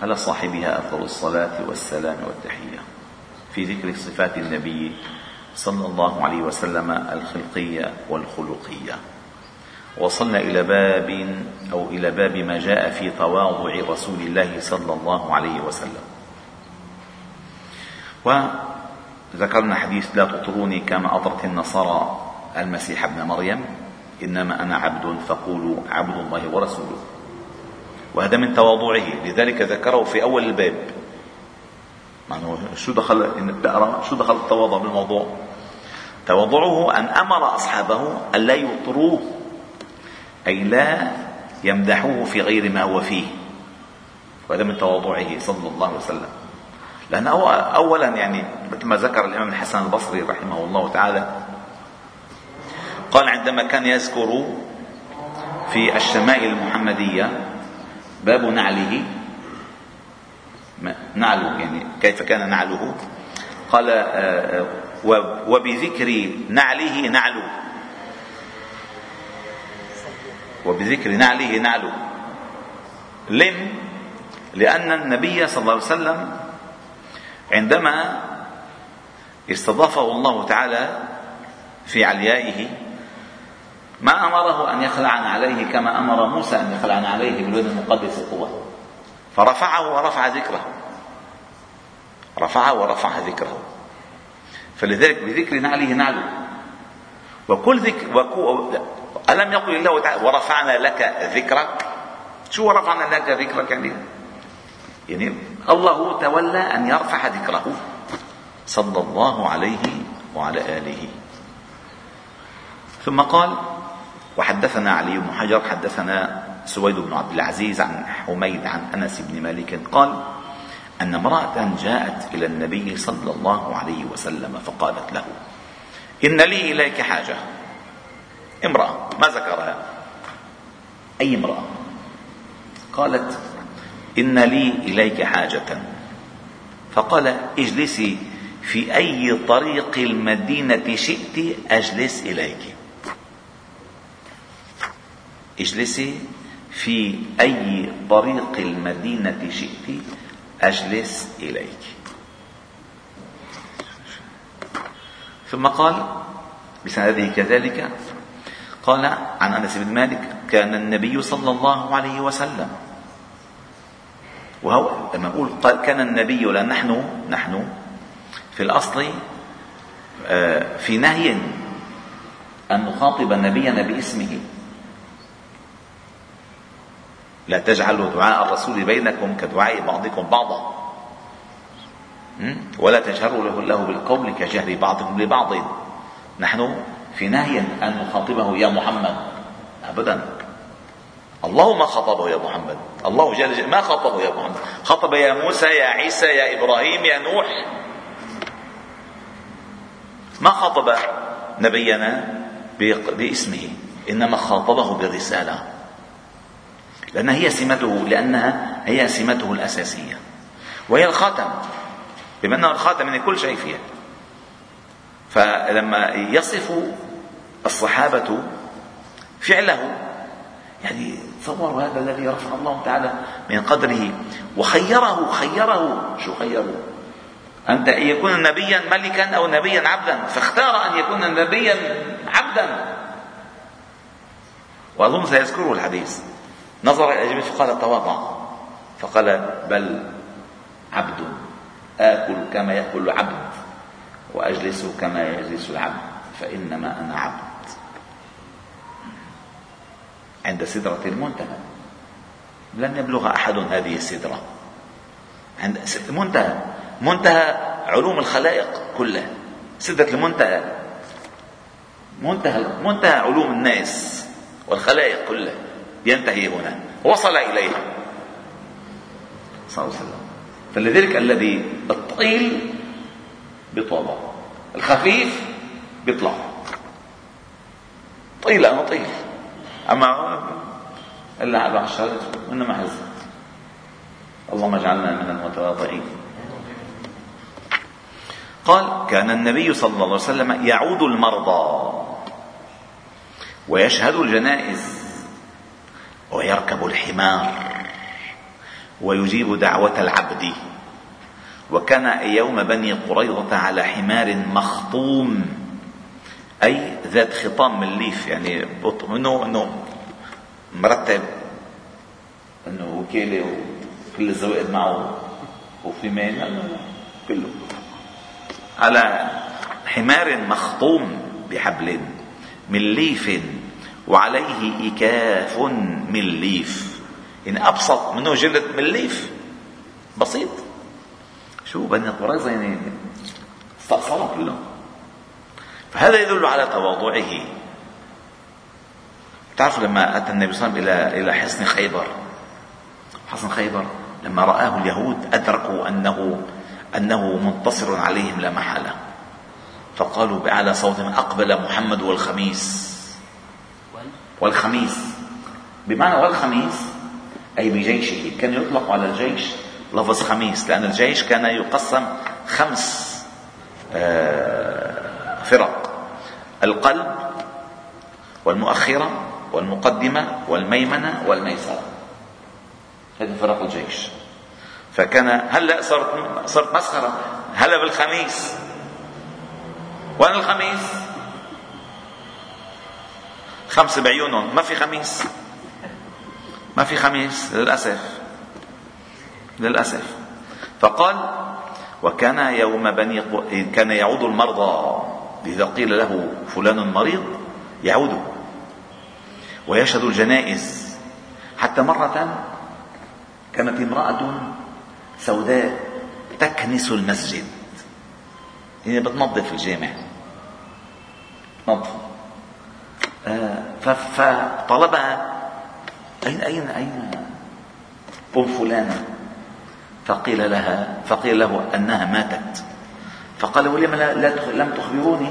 على صاحبها أفضل الصلاة والسلام والتحية. في ذكر صفات النبي صلى الله عليه وسلم الخلقية والخلقية. وصلنا إلى باب أو إلى باب ما جاء في تواضع رسول الله صلى الله عليه وسلم. وذكرنا حديث لا تطروني كما أطرت النصارى المسيح ابن مريم إنما أنا عبد فقولوا عبد الله ورسوله. وهذا من تواضعه. لذلك ذكره في أول الباب. معنى شو دخل إن بتقرأ شو دخل التواضع بالموضوع؟ تواضعه أن أمر أصحابه أن لا يطروه أي لا يمدحوه في غير ما هو فيه. وهذا من تواضعه صلى الله عليه وسلم. لأن أولا يعني مثل ما ذكر الإمام الحسن البصري رحمه الله تعالى قال عندما كان يذكر في الشمائل المحمدية باب نعله. نعله يعني كيف كان نعله؟ قال آه، آه، وبذكر نعله نعله. وبذكر نعله نعله. لم لأن النبي صلى الله عليه وسلم عندما استضافه الله تعالى في عليائه ما أمره أن يخلعن عليه كما أمر موسى أن يخلعن عليه بالواد المقدس القوة. فرفعه ورفع ذكره. رفعه ورفع ذكره. فلذلك بذكر نعله نعله. وكل ذكر وكو ألم يقل الله تعالى ورفعنا لك ذكرك؟ شو ورفعنا لك ذكرك يعني؟ يعني الله تولى أن يرفع ذكره. صلى الله عليه وعلى آله. ثم قال وحدثنا علي بن حجر حدثنا سويد بن عبد العزيز عن حميد عن أنس بن مالك قال أن امرأة جاءت إلى النبي صلى الله عليه وسلم فقالت له إن لي إليك حاجة. امرأة ما ذكرها؟ أي امرأة؟ قالت إن لي إليك حاجة. فقال اجلسي في أي طريق المدينة شئت أجلس إليك. اجلسي في أي طريق المدينة شئت أجلس إليك. ثم قال بسنده كذلك قال عن أنس بن مالك كان النبي صلى الله عليه وسلم. وهو لما نقول كان النبي لأن نحن نحن في الأصل آه، في نهي أن نخاطب نبينا باسمه. لا تجعلوا دعاء الرسول بينكم كدعاء بعضكم بعضا. ولا تجهروا له, له بالقول كجهر بعضكم لبعض. نحن في نهي أن نخاطبه يا محمد. أبدا. الله ما خطبه يا محمد. الله جل جل ما خطبه يا محمد. خطب يا موسى يا عيسى يا إبراهيم يا نوح. ما خطب نبينا باسمه. إنما خاطبه بالرسالة لأنها هي سمته لأنها هي سمته الأساسية. وهي الخاتم. بما أنه الخاتم من كل شيء فيها. فلما يصف الصحابة فعله يعني تصوروا هذا الذي رفع الله تعالى من قدره. وخيره خيره. شو خيره؟ أن يكون نبيا ملكا أو نبيا عبدا. فاختار أن يكون نبيا عبدا. وأظن سيذكره الحديث. نظر إلى جبريل فقال تواضع. فقال بل عبد آكل كما يأكل العبد وأجلس كما يجلس العبد فإنما أنا عبد. عند سدرة المنتهى. لن يبلغ أحد هذه السدرة. عند المنتهى منتهى علوم الخلائق كلها. سدرة المنتهى. منتهى منتهى علوم الناس والخلائق كلها. ينتهي هنا. وصل إليها. صلى الله عليه وسلم. فلذلك الذي الطويل بيطوبه الخفيف بيطلع طويل أنا طويل أما إلا على الشهادة انما هز اللهم اجعلنا من المتواضعين. قال كان النبي صلى الله عليه وسلم يعود المرضى ويشهد الجنائز. ويركب الحمار ويجيب دعوة العبد. وكان يوم بني قريظة على حمار مخطوم. أي ذات خطام من ليف يعني انه إنه مرتب. إنه وكيلة وكل الزوائد معه. وفي مال كله. على حمار مخطوم بحبل من ليف. وعليه إكاف من ليف. إن أبسط منه جلد من ليف بسيط. شو بني قريظة يعني استأصلها كلهم فهذا يدل على تواضعه. تعرفوا لما أتى النبي صلى الله عليه وسلم إلى إلى حصن خيبر حصن خيبر لما رآه اليهود أدركوا أنه أنه منتصر عليهم لا محالة. فقالوا بأعلى صوت أقبل محمد والخميس. والخميس. بمعنى والخميس أي بجيشه كان يطلق على الجيش لفظ خميس لأن الجيش كان يقسم خمس آه، فرق. القلب والمؤخرة والمقدمة والميمنة والميسرة. هذه فرق الجيش. فكان هلا صارت صارت مسخرة. هلا بالخميس. وين الخميس؟ خمسه بعيونهم ما في خميس. ما في خميس للأسف. للأسف. فقال وكان يوم بني كان يعود المرضى. إذا قيل له فلان مريض يعود. ويشهد الجنائز. حتى مرة كانت امرأة سوداء تكنس المسجد. هي بتنظف الجامع. نظف آه فطلبها أين أين أين أم فلانة؟ فقيل لها فقيل له أنها ماتت. فقال ولم لم تخبروني؟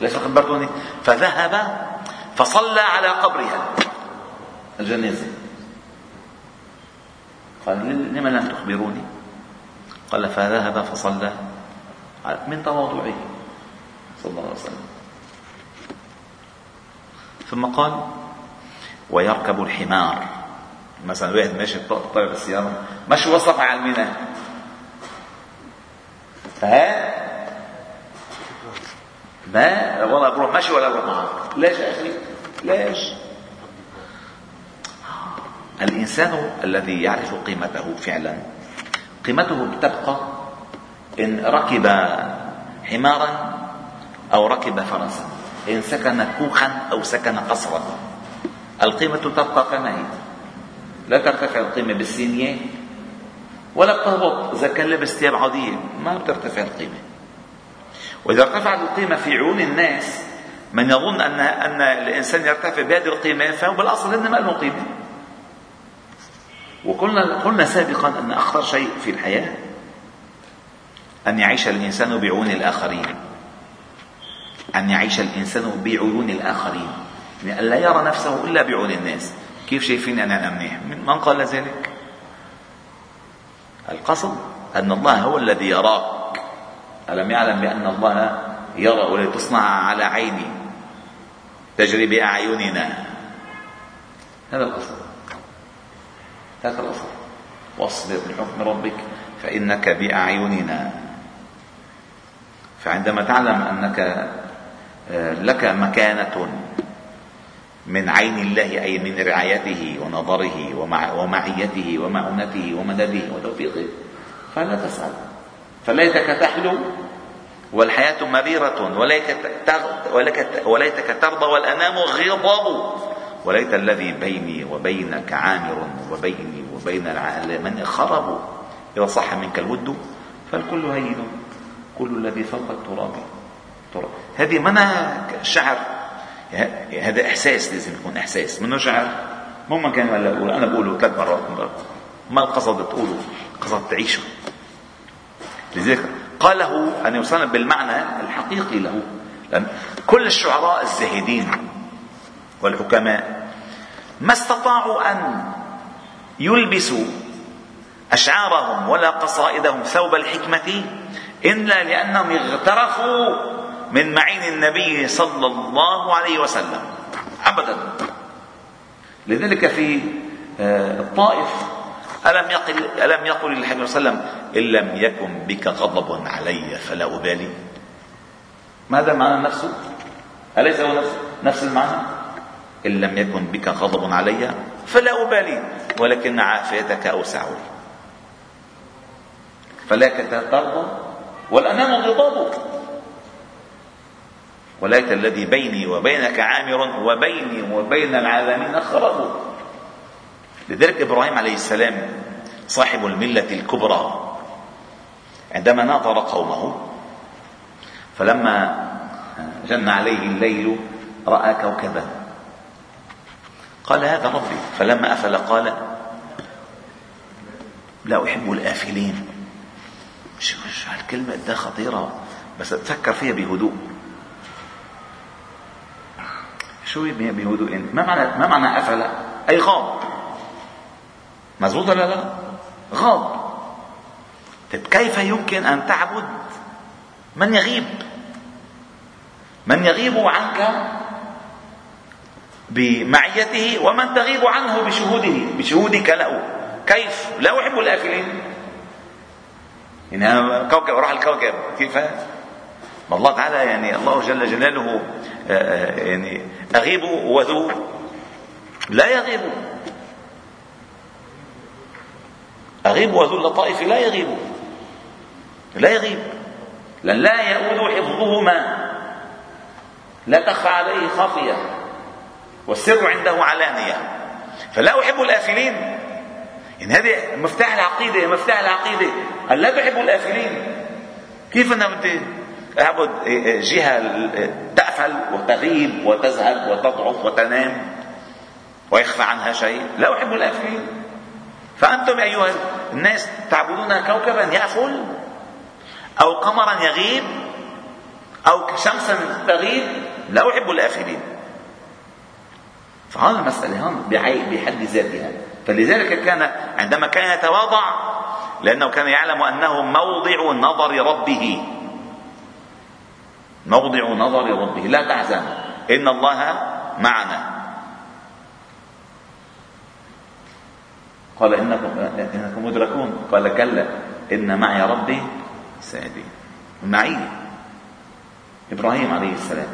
ليش خبرتوني فذهب فصلى على قبرها. الجنازة قال لما لم تخبروني؟ قال فذهب فصلى من تواضعه. صلى الله عليه وسلم. ثم قال ويركب الحمار. مثلا واحد ماشي طالع بالسيارة مشي وصف على الميناء. ها؟ ما؟ والله بروح مشي ولا بروح معك ليش يا أخي؟ ليش؟ الإنسان الذي يعرف قيمته فعلا قيمته تبقى إن ركب حمارا أو ركب فرسا إن سكن كوخا أو سكن قصرا. القيمة تبقى كما هي. لا ترتفع القيمة بالسينية ولا بتهبط إذا كان لبس ثياب عادية ما بترتفع القيمة. وإذا ارتفعت القيمة في عيون الناس من يظن أن أن الإنسان يرتفع بهذه القيمة فهو بالأصل إنما ما له قيمة. وقلنا قلنا سابقا أن أخطر شيء في الحياة أن يعيش الإنسان بعيون الآخرين. أن يعيش الإنسان بعيون الآخرين. يعني أن لا يرى نفسه إلا بعيون الناس. كيف شايفيني أنا منيح؟ من قال ذلك؟ القصد أن الله هو الذي يراك. ألم يعلم بأن الله يرى ولتصنع على عيني؟ تجري بأعيننا. هذا القصد. هذا الأصل واصبر لحكم ربك فإنك بأعيننا. فعندما تعلم أنك لك مكانة من عين الله أي من رعايته ونظره ومعيته ومعونته ومدده. وتوفيقه فلا تسأل. فليتك تحلو والحياة مريرة وليتك ترضى والأنام غضب. وليت الذي بيني وبينك عامر وبيني وبين من خربوا إذا صح منك الود فالكل هين. كل الذي فوق التراب. هذه منى شعر. هذا إحساس لازم يكون إحساس. منه شعر؟ مو ما كان ولا أقول أنا بقوله ثلاث مرات ما القصد تقوله؟ قصد تعيشه. لذلك قاله أن يوصل بالمعنى الحقيقي له. لأن كل الشعراء الزاهدين والحكماء ما استطاعوا أن يلبسوا أشعارهم ولا قصائدهم ثوب الحكمة إلا لأنهم اغترفوا من معين النبي صلى الله عليه وسلم. أبدا. لذلك في آه، الطائف ألم يقل ألم يقل صلى الله عليه وسلم إن لم يكن بك غضب علي فلا أبالي ماذا معنى نفسه؟ أليس هو نفس؟ نفس المعنى؟ إن لم يكن بك غضب علي فلا أبالي ولكن عافيتك أوسع. لي فلك ترضى والأنام غضاب وليت الذي بيني وبينك عامر وبيني وبين العالمين خرب لذلك إبراهيم عليه السلام صاحب الملة الكبرى عندما ناظر قومه فلما جن عليه الليل رأى كوكبا. قال هذا ربي. فلما أفل قال لا أحب الآفلين. شو هالكلمة؟ ده خطيرة. بس تفكر فيها بهدوء. شو بهدوء. ما معنى ما معنى افل أي غاب. مزبوط ولا لا؟ غاب. طيب كيف يمكن أن تعبد من يغيب؟ من يغيب عنك بمعيته ومن تغيب عنه بشهوده. بشهودك له. كيف؟ لا أحب الافلين يعني كوكب راح الكوكب. كيف؟ الله تعالى يعني الله جل جلاله يعني أغيب وذو. لا يغيب. أغيب وذو اللطائف لا يغيب. لا يغيب. لأن لا يؤود حفظهما. لا تخفى عليه خافية. والسر عنده علانية. فلا أحب الآفلين. يعني هذه مفتاح العقيدة مفتاح العقيدة. أن لا تحب الآفلين. كيف أنا بدي أعبد جهة تأفل وتغيب وتذهب وتضعف وتنام ويخفى عنها شيء؟ لا أحب الآفلين فأنتم أيها الناس تعبدون كوكبا يأفل أو قمرا يغيب أو شمسا تغيب؟ لا أحب الآفلين فهذه المسألة هون بحد ذاتها. فلذلك كان عندما كان يتواضع لأنه كان يعلم أنه موضع نظر ربه. موضع نظر ربه. لا تحزن. إن الله معنا. قال إنكم إنكم مدركون. قال كلا. إن معي ربي سيهدين معي. إبراهيم عليه السلام.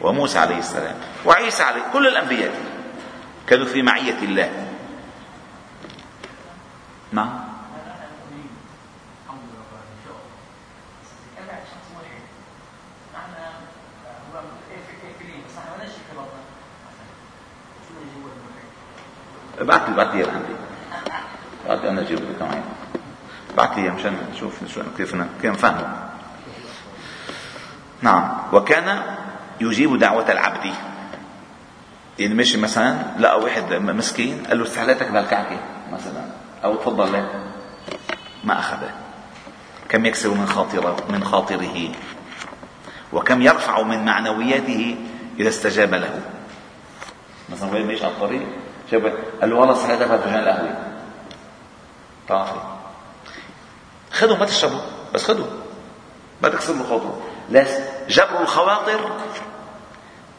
وموسى عليه السلام. وعيسى عليه كل الأنبياء. كانوا في معية الله. نعم ابعث لي ابعث لي عندي ابعث أنا أجيب لك معي مشان نشوف شو كيف كيف نفهمه نعم. وكان يجيب دعوة العبد. يعني مشي مثلا لقى واحد مسكين قال له استحلاتك بالكعكة مثلا. أو تفضل. لك ما أخذه. كم يكسر من خاطره من خاطره. وكم يرفع من معنوياته إذا استجاب له. مثلا وين ماشي على الطريق؟ قال له والله دفع فنجان القهوه طافي. خذوا ما تشربوا بس خذوا ما تكسر الخاطر لا جبر الخواطر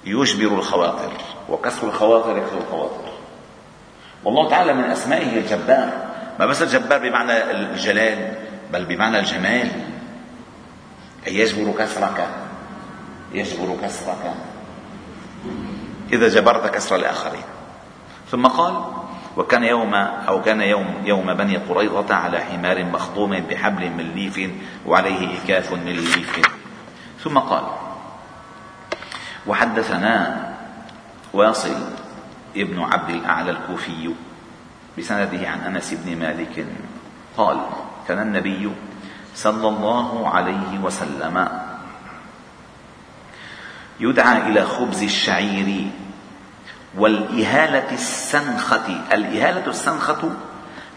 يجبر الخواطر وكسر الخواطر يكسر الخواطر. والله تعالى من أسمائه الجبار. ما بس الجبار بمعنى الجلال بل بمعنى الجمال. أي يجبر كسرك؟ يجبر كسرك. إذا جبرت كسر الآخرين. ثم قال وكان يوم أو كان يوم يوم بني قريظة على حمار مخطوم بحبل من ليف وعليه إكاف من ليف. ثم قال وحدثنا واصل ابن عبد الأعلى الكوفي بسنده عن أنس بن مالك قال كان النبي صلى الله عليه وسلم يدعى إلى خبز الشعير والإهالة السنخة. الإهالة السنخة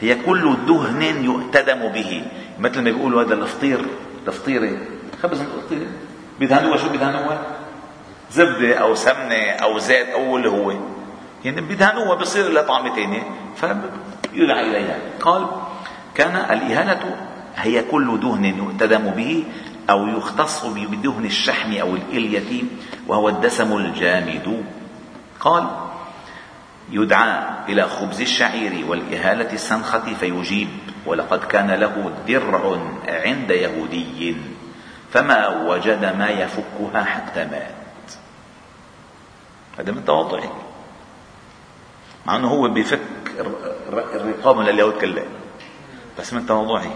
هي كل دهن يؤتدم به. مثل ما بيقولوا هذا الفطير الفطيره خبز الفطيره بيدهنوها شو بيدهنوها زبدة أو سمنة أو زيت أو اللي هو. يعني بيدهنوها بصير لها طعمه ثانية فيدعى إليها. قال كان الاهانه هي كل دهن يؤتدم به أو يختص بدهن الشحم أو الإلية وهو الدسم الجامد. قال يدعى إلى خبز الشعير والإهالة السنخة فيجيب ولقد كان له درع عند يهودي فما وجد ما يفكها حتى مات. هذا من تواضعه. مع إنه هو بفك الرقاب من اليهود كلها بس من تواضعه.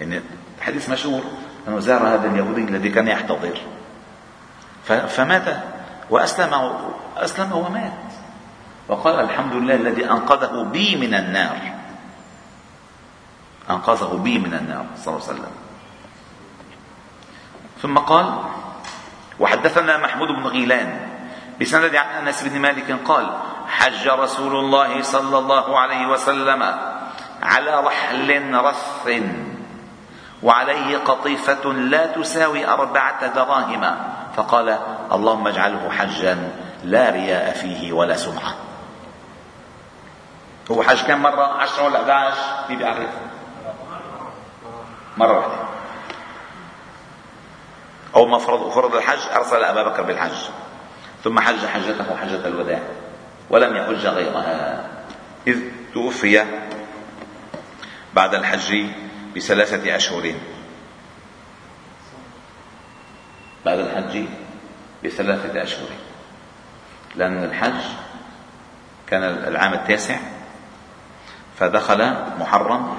يعني الحديث مشهور أنه زار هذا اليهودي الذي كان يحتضر. فمات وأسلم أسلم ومات وقال الحمد لله الذي أنقذه بي من النار. أنقذه بي من النار صلى الله عليه وسلم. ثم قال وحدثنا محمود بن غيلان بسند عن أنس بن مالك قال حج رسول الله صلى الله عليه وسلم على رحل رث وعليه قطيفة لا تساوي أربعة دراهم. فقال اللهم اجعله حجا. لا رياء فيه ولا سمعة. هو حج كم مرة؟ عشرة ولا 11 في بيعرف مرة واحدة. أول ما فرض فرض الحج أرسل أبا بكر بالحج. ثم حج حجته حجة الوداع. ولم يحج غيرها. إذ توفي بعد الحج بثلاثة أشهر. بعد الحج بثلاثة أشهر. لأن الحج كان العام التاسع فدخل محرم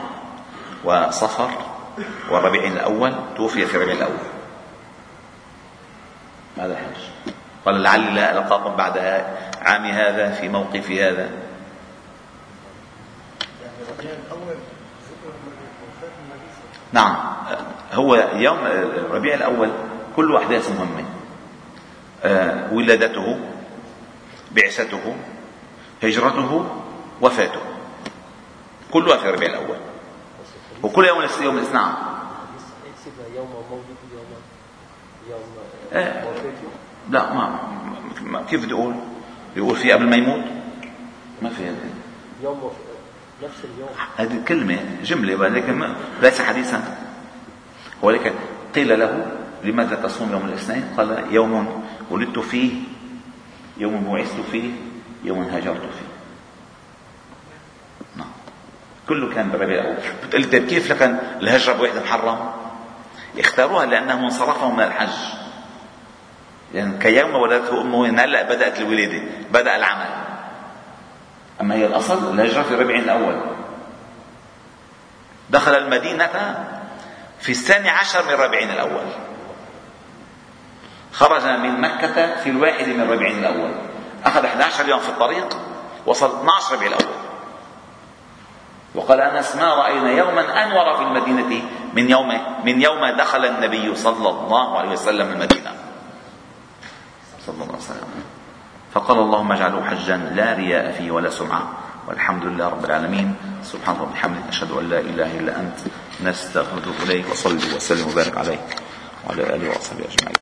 وصفر والربيع الأول توفي في الربيع الأول. هذا الحج. قال لعلي لا ألقاكم بعد عام هذا في موقف هذا. نعم. هو يوم الربيع الأول كل أحداث مهمة آه، ولادته بعثته هجرته وفاته كلها في الربيع الأول وكل يوم يوم الاثنين يوم مولده يوم يوم آه، لا ما كيف بدي أقول؟ بيقول في قبل ما يموت؟ ما في يوم نفس اليوم هذه كلمة جملة ولكن ليس حديثا ولكن قيل له لماذا تصوم يوم الاثنين؟ قال يوم ولدت فيه يوم بعثت فيه يوم هاجرت فيه. نعم. كله كان بالربيع الأول بتقول طيب كيف لكن الهجرة بواحد محرم؟ اختاروها لانهم انصرفوا من الحج. يعني كيوم ولدته أمه هلا بدأت الولادة بدأ العمل. أما هي الأصل الهجرة في الربيع الأول. دخل المدينة في الثاني عشر من ربيع الأول. خرج من مكة في الواحد من ربيع الأول. أخذ 11 يوم في الطريق وصل 12 ربيع الأول. وقال أنس ما رأينا يوما أنور في المدينة من يوم من يوم دخل النبي صلى الله عليه وسلم المدينة. صلى الله عليه وسلم. فقال اللهم اجعله حجا لا رياء فيه ولا سمعة. والحمد لله رب العالمين. سبحان ربي بحمدك أشهد أن لا إله إلا أنت. نستغفرك إليك وصلي وسلم وبارك عليك. وعلى آله وأصحابه أجمعين.